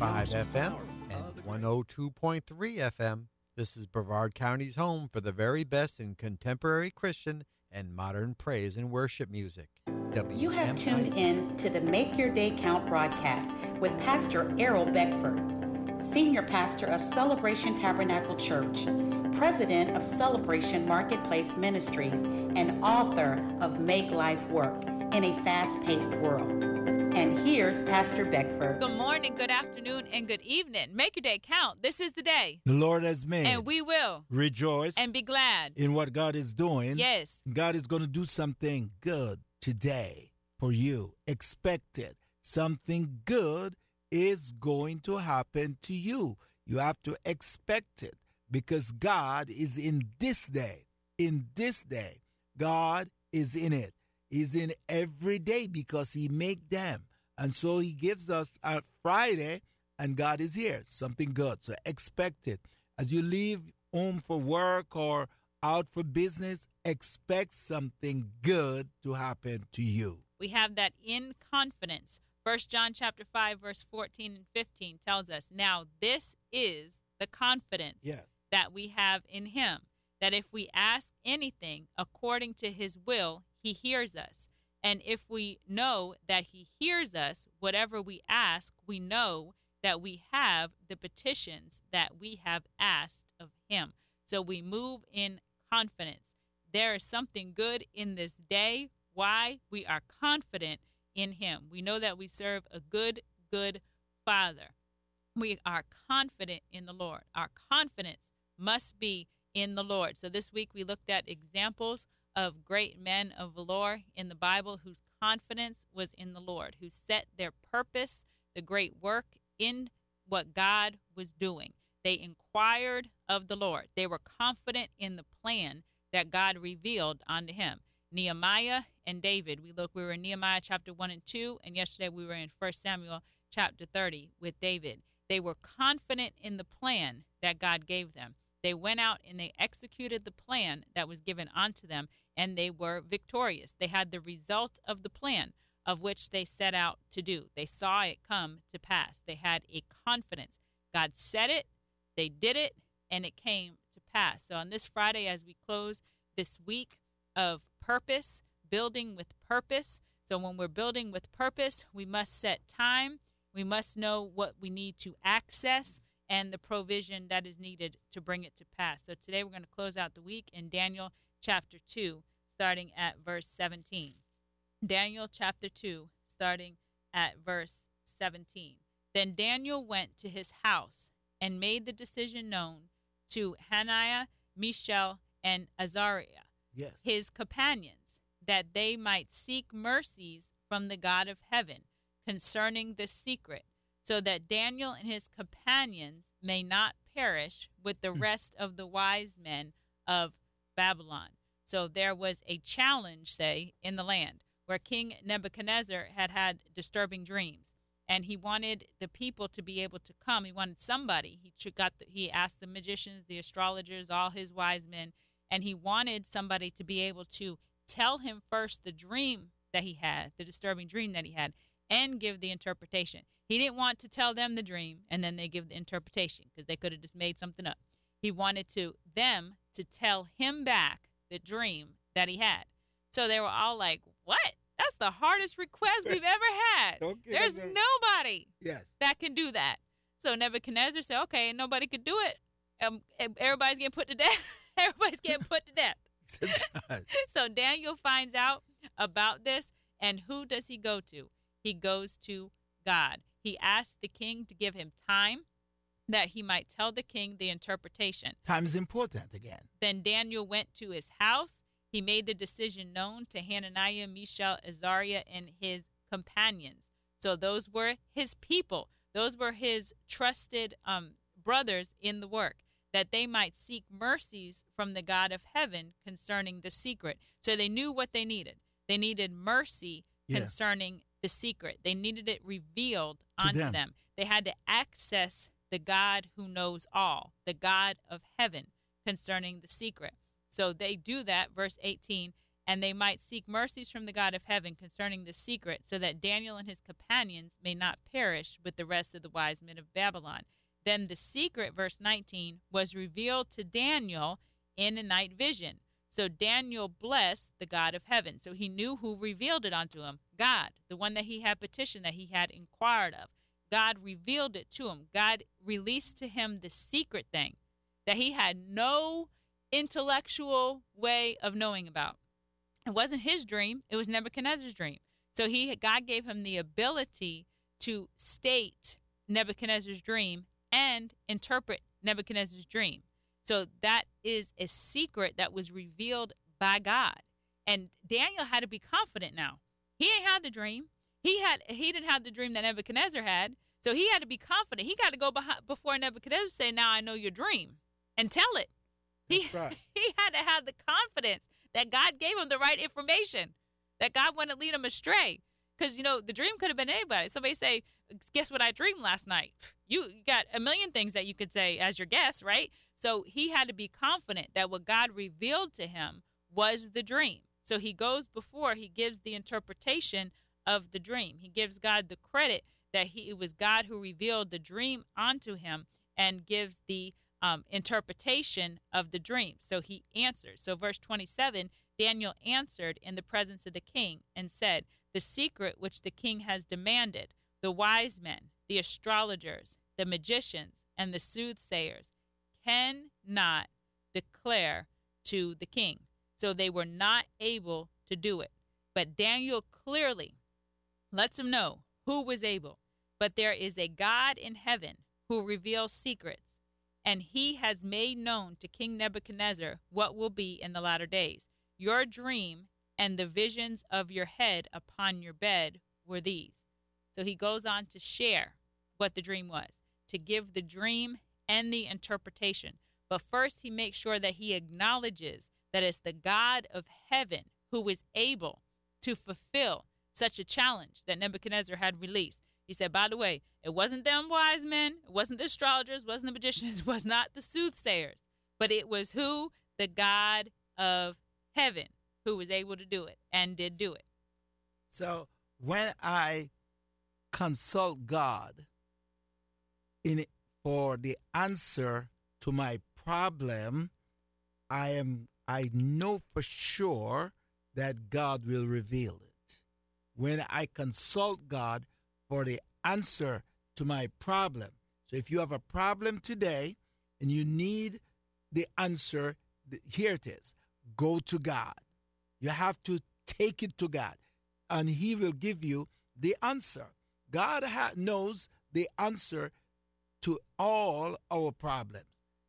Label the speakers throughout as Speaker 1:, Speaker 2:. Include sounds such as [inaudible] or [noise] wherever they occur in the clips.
Speaker 1: FM and 102.3 FM. This is Brevard County's home for the very best in contemporary Christian and modern praise and worship music.
Speaker 2: You have tuned in to the Make Your Day Count broadcast with Pastor Errol Beckford, Senior Pastor of Celebration Tabernacle Church, President of Celebration Marketplace Ministries, and author of Make Life Work in a Fast Paced World. And here's Pastor Beckford.
Speaker 3: Good morning, good afternoon, and good evening. Make your day count. This is the day.
Speaker 4: The Lord has made.
Speaker 3: And we will
Speaker 4: rejoice
Speaker 3: and be glad
Speaker 4: in what God is doing.
Speaker 3: Yes.
Speaker 4: God is going to do something good today for you. Expect it. Something good is going to happen to you. You have to expect it because God is in this day. In this day, God is in it. He's in every day because He make them. And so He gives us a Friday, and God is here. Something good. So expect it. As you leave home for work or out for business, expect something good to happen to you.
Speaker 3: We have that in confidence. First John chapter 5 verse 14 and 15 tells us, "Now this is the confidence
Speaker 4: yes.
Speaker 3: that we have in him, that if we ask anything according to his will, he hears us. And if we know that he hears us, whatever we ask, we know that we have the petitions that we have asked of him. So we move in confidence. There is something good in this day. Why? We are confident in him. We know that we serve a good, good Father. We are confident in the Lord. Our confidence must be in the Lord. So this week we looked at examples of great men of valor in the Bible whose confidence was in the Lord, who set their purpose, the great work in what God was doing. They inquired of the Lord. They were confident in the plan that God revealed unto him. Nehemiah and David. We look we were in Nehemiah chapter 1 and 2 and yesterday we were in 1 Samuel chapter 30 with David. They were confident in the plan that God gave them. They went out and they executed the plan that was given unto them and they were victorious. They had the result of the plan of which they set out to do. They saw it come to pass. They had a confidence. God said it, they did it, and it came to pass. So on this Friday, as we close this week of purpose, building with purpose. So when we're building with purpose, we must set time. We must know what we need to access and the provision that is needed to bring it to pass. So today we're going to close out the week in Daniel chapter 2, starting at verse 17. Daniel chapter 2, starting at verse 17. Then Daniel went to his house and made the decision known to Hananiah, Mishael, and Azariah,
Speaker 4: yes.
Speaker 3: his companions, that they might seek mercies from the God of heaven concerning the secret, so that Daniel and his companions may not perish with the hmm. rest of the wise men of Babylon. So there was a challenge, say, in the land where King Nebuchadnezzar had had disturbing dreams, and he wanted the people to be able to come. He wanted somebody. He got the, he asked the magicians, the astrologers, all his wise men, and he wanted somebody to be able to tell him first the dream that he had, the disturbing dream that he had, and give the interpretation. He didn't want to tell them the dream and then they give the interpretation because they could have just made something up. He wanted to them to tell him back the dream that he had. So they were all like, "What? That's the hardest request we've [laughs] ever had. There's
Speaker 4: okay.
Speaker 3: nobody
Speaker 4: Yes.
Speaker 3: that can do that." So Nebuchadnezzar said, "Okay, nobody could do it. Um, everybody's getting put to death. [laughs] everybody's getting put to death." [laughs] so Daniel finds out about this, and who does he go to? He goes to God. He asks the king to give him time that he might tell the king the interpretation.
Speaker 4: Time is important again.
Speaker 3: Then Daniel went to his house. He made the decision known to Hananiah, Mishael, Azariah, and his companions. So those were his people. Those were his trusted um, brothers in the work, that they might seek mercies from the God of heaven concerning the secret. So they knew what they needed. They needed mercy
Speaker 4: Yeah.
Speaker 3: concerning the secret. They needed it revealed
Speaker 4: To
Speaker 3: unto
Speaker 4: them.
Speaker 3: them. They had to access the God who knows all, the God of heaven concerning the secret. So they do that, verse 18, and they might seek mercies from the God of heaven concerning the secret, so that Daniel and his companions may not perish with the rest of the wise men of Babylon. Then the secret, verse 19, was revealed to Daniel in a night vision. So Daniel blessed the God of heaven. So he knew who revealed it unto him God, the one that he had petitioned, that he had inquired of. God revealed it to him. God released to him the secret thing that he had no intellectual way of knowing about. It wasn't his dream, it was Nebuchadnezzar's dream. So he God gave him the ability to state Nebuchadnezzar's dream and interpret Nebuchadnezzar's dream. So that is a secret that was revealed by God. And Daniel had to be confident now. He ain't had the dream. He had he didn't have the dream that Nebuchadnezzar had. So he had to be confident. He got to go behind, before Nebuchadnezzar say, "Now I know your dream," and tell it. He
Speaker 4: right. [laughs]
Speaker 3: he had to have the confidence that God gave him the right information, that God wouldn't lead him astray. Because you know the dream could have been anybody. Somebody say, "Guess what I dreamed last night?" You got a million things that you could say as your guess, right? So he had to be confident that what God revealed to him was the dream. So he goes before he gives the interpretation of the dream. He gives God the credit that he it was God who revealed the dream unto him and gives the um, interpretation of the dream. So he answers. So verse 27, Daniel answered in the presence of the king and said, "The secret which the king has demanded, the wise men, the astrologers, the magicians, and the soothsayers cannot declare to the king. So they were not able to do it. But Daniel clearly lets him know who was able. But there is a God in heaven who reveals secrets, and he has made known to King Nebuchadnezzar what will be in the latter days. Your dream and the visions of your head upon your bed were these. So he goes on to share what the dream was, to give the dream and the interpretation. But first, he makes sure that he acknowledges that it's the God of heaven who is able to fulfill such a challenge that Nebuchadnezzar had released. He said, by the way, it wasn't them wise men, it wasn't the astrologers, it wasn't the magicians, it was not the soothsayers, but it was who? The God of heaven who was able to do it and did do it.
Speaker 4: So when I consult God in for the answer to my problem, I am I know for sure that God will reveal it. When I consult God for the answer to my problem. So if you have a problem today and you need the answer, here it is. Go to God. You have to take it to God and he will give you the answer. God ha- knows the answer to all our problems.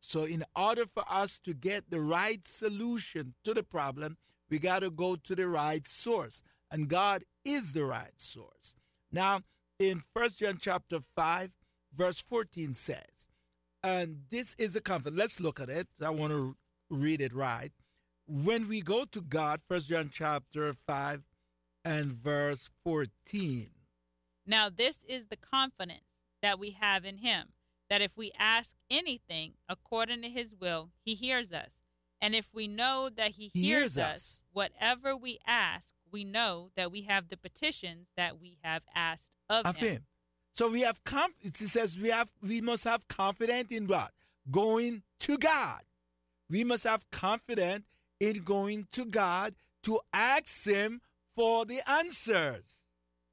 Speaker 4: So, in order for us to get the right solution to the problem, we got to go to the right source. And God is the right source. Now, in First John chapter 5, verse 14 says, and this is a comfort. Let's look at it. I want to read it right. When we go to God, First John chapter 5 and verse 14.
Speaker 3: Now, this is the confidence that we have in him, that if we ask anything according to his will, he hears us. And if we know that he,
Speaker 4: He
Speaker 3: hears,
Speaker 4: hears
Speaker 3: us,
Speaker 4: us.
Speaker 3: whatever we ask, we know that we have the petitions that we have asked of,
Speaker 4: of
Speaker 3: him.
Speaker 4: him. So we have conf- it says we have we must have confidence in what? Going to God. We must have confidence in going to God to ask him for the answers.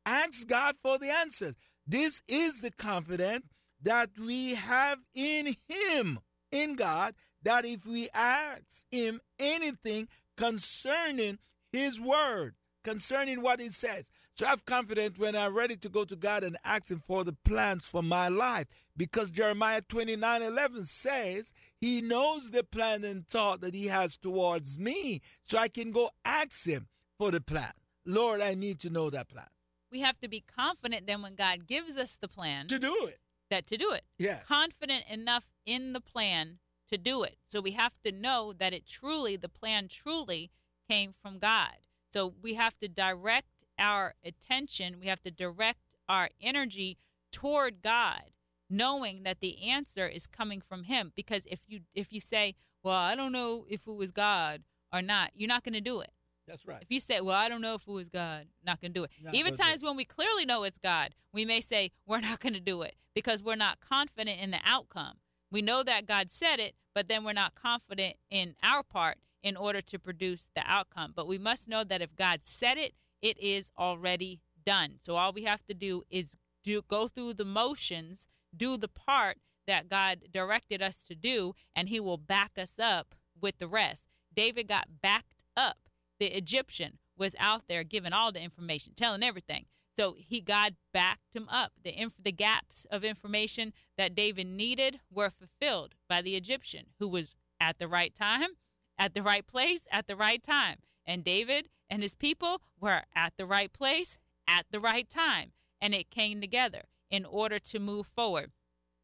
Speaker 4: Ask God for the answers. This is the confidence that we have in him, in God, that if we ask him anything concerning his word, concerning what he says. So I have confidence when I'm ready to go to God and ask him for the plans for my life. Because Jeremiah 29 11 says he knows the plan and thought that he has towards me. So I can go ask him for the plan. Lord, I need to know that plan.
Speaker 3: We have to be confident then when God gives us the plan
Speaker 4: To do it.
Speaker 3: that to do it.
Speaker 4: Yeah.
Speaker 3: Confident enough in the plan to do it. So we have to know that it truly, the plan truly came from God. So we have to direct our attention, we have to direct our energy toward God, knowing that the answer is coming from him. Because if you if you say, Well, I don't know if it was God or not, you're not gonna do it.
Speaker 4: That's right.
Speaker 3: If you say, "Well, I don't know if it was God," not going to do it.
Speaker 4: Not
Speaker 3: Even
Speaker 4: gonna do
Speaker 3: times when we clearly know it's God, we may say we're not going to do it because we're not confident in the outcome. We know that God said it, but then we're not confident in our part in order to produce the outcome. But we must know that if God said it, it is already done. So all we have to do is do go through the motions, do the part that God directed us to do, and He will back us up with the rest. David got backed up. The Egyptian was out there giving all the information, telling everything. So he God backed him up. The inf- the gaps of information that David needed were fulfilled by the Egyptian, who was at the right time, at the right place, at the right time. And David and his people were at the right place at the right time, and it came together in order to move forward.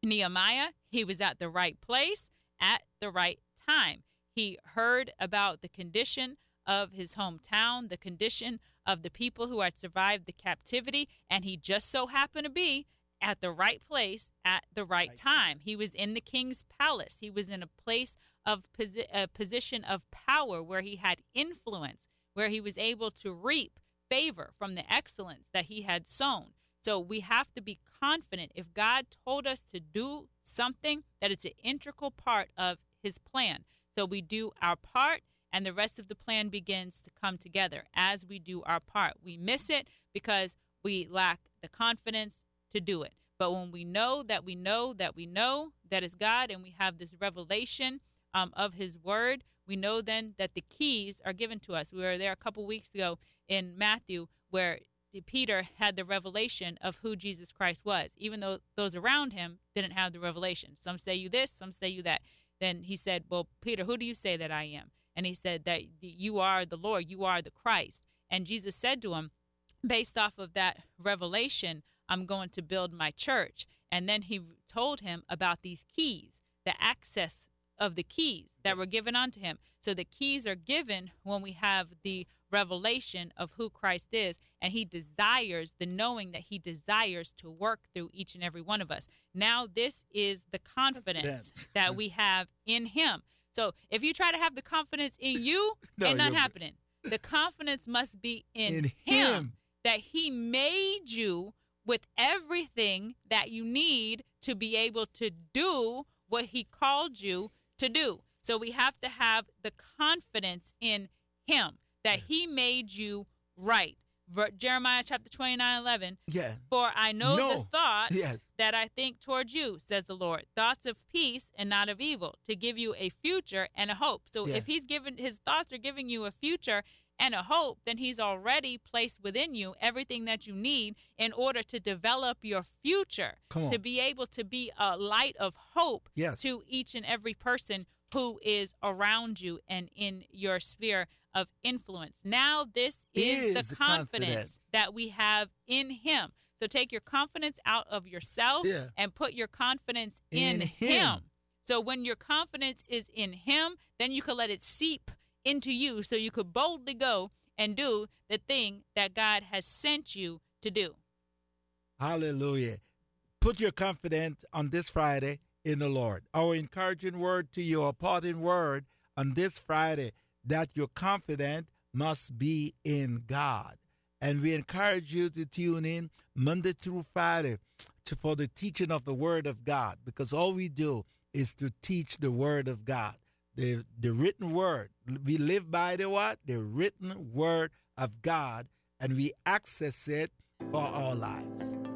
Speaker 3: Nehemiah, he was at the right place at the right time. He heard about the condition of his hometown, the condition of the people who had survived the captivity, and he just so happened to be at the right place at the right,
Speaker 4: Right.
Speaker 3: time. He was in the king's palace. He was in a place of posi- a position of power where he had influence, where he was able to reap favor from the excellence that he had sown. So we have to be confident if God told us to do something that it's an integral part of his plan. So we do our part and the rest of the plan begins to come together as we do our part. We miss it because we lack the confidence to do it. But when we know that we know that we know that it's God and we have this revelation um, of His Word, we know then that the keys are given to us. We were there a couple weeks ago in Matthew where Peter had the revelation of who Jesus Christ was, even though those around him didn't have the revelation. Some say you this, some say you that. Then he said, Well, Peter, who do you say that I am? And he said that you are the Lord, you are the Christ. And Jesus said to him, based off of that revelation, I'm going to build my church. And then he told him about these keys, the access of the keys that were given unto him. So the keys are given when we have the revelation of who Christ is, and he desires the knowing that he desires to work through each and every one of us. Now, this is the confidence
Speaker 4: Confidence.
Speaker 3: that we have in him. So if you try to have the confidence in you, [laughs]
Speaker 4: No,
Speaker 3: ain't nothing happening. The confidence must be in,
Speaker 4: In
Speaker 3: him
Speaker 4: him.
Speaker 3: that he made you with everything that you need to be able to do what he called you to do. So we have to have the confidence in him that he made you right. Jeremiah chapter 29 11.
Speaker 4: Yeah.
Speaker 3: For I know the thoughts
Speaker 4: Yes.
Speaker 3: that I think towards you, says the Lord, thoughts of peace and not of evil, to give you a future and a hope. So
Speaker 4: Yeah.
Speaker 3: if he's given his thoughts are giving you a future and a hope, then he's already placed within you everything that you need in order to develop your future, to be able to be a light of hope
Speaker 4: Yes.
Speaker 3: to each and every person who is around you and in your sphere of influence. Now, this is,
Speaker 4: Is
Speaker 3: the confidence
Speaker 4: confidence.
Speaker 3: that we have in Him. So take your confidence out of yourself
Speaker 4: Yeah.
Speaker 3: and put your confidence in,
Speaker 4: In
Speaker 3: him.
Speaker 4: Him.
Speaker 3: So when your confidence is in Him, then you can let it seep into you so you could boldly go and do the thing that God has sent you to do.
Speaker 4: Hallelujah. Put your confidence on this Friday in the Lord. Our encouraging word to you, a parting word on this Friday, that your confidence must be in God. And we encourage you to tune in Monday through Friday to, for the teaching of the Word of God, because all we do is to teach the Word of God. The, the written word. We live by the what? The written word of God, and we access it for our lives.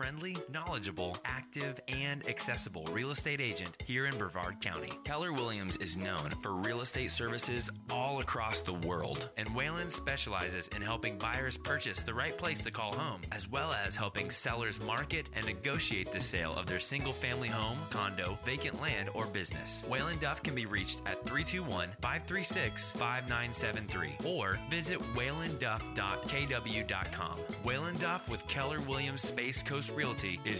Speaker 5: Friendly, knowledgeable, active, and accessible real estate agent here in Brevard County. Keller Williams is known for real estate services all across the world, and Whalen specializes in helping buyers purchase the right place to call home, as well as helping sellers market and negotiate the sale of their single family home, condo, vacant land, or business. Whalen Duff can be reached at 321 536 5973 or visit whalenduff.kw.com. Whalen Duff with Keller Williams Space Coast Realty is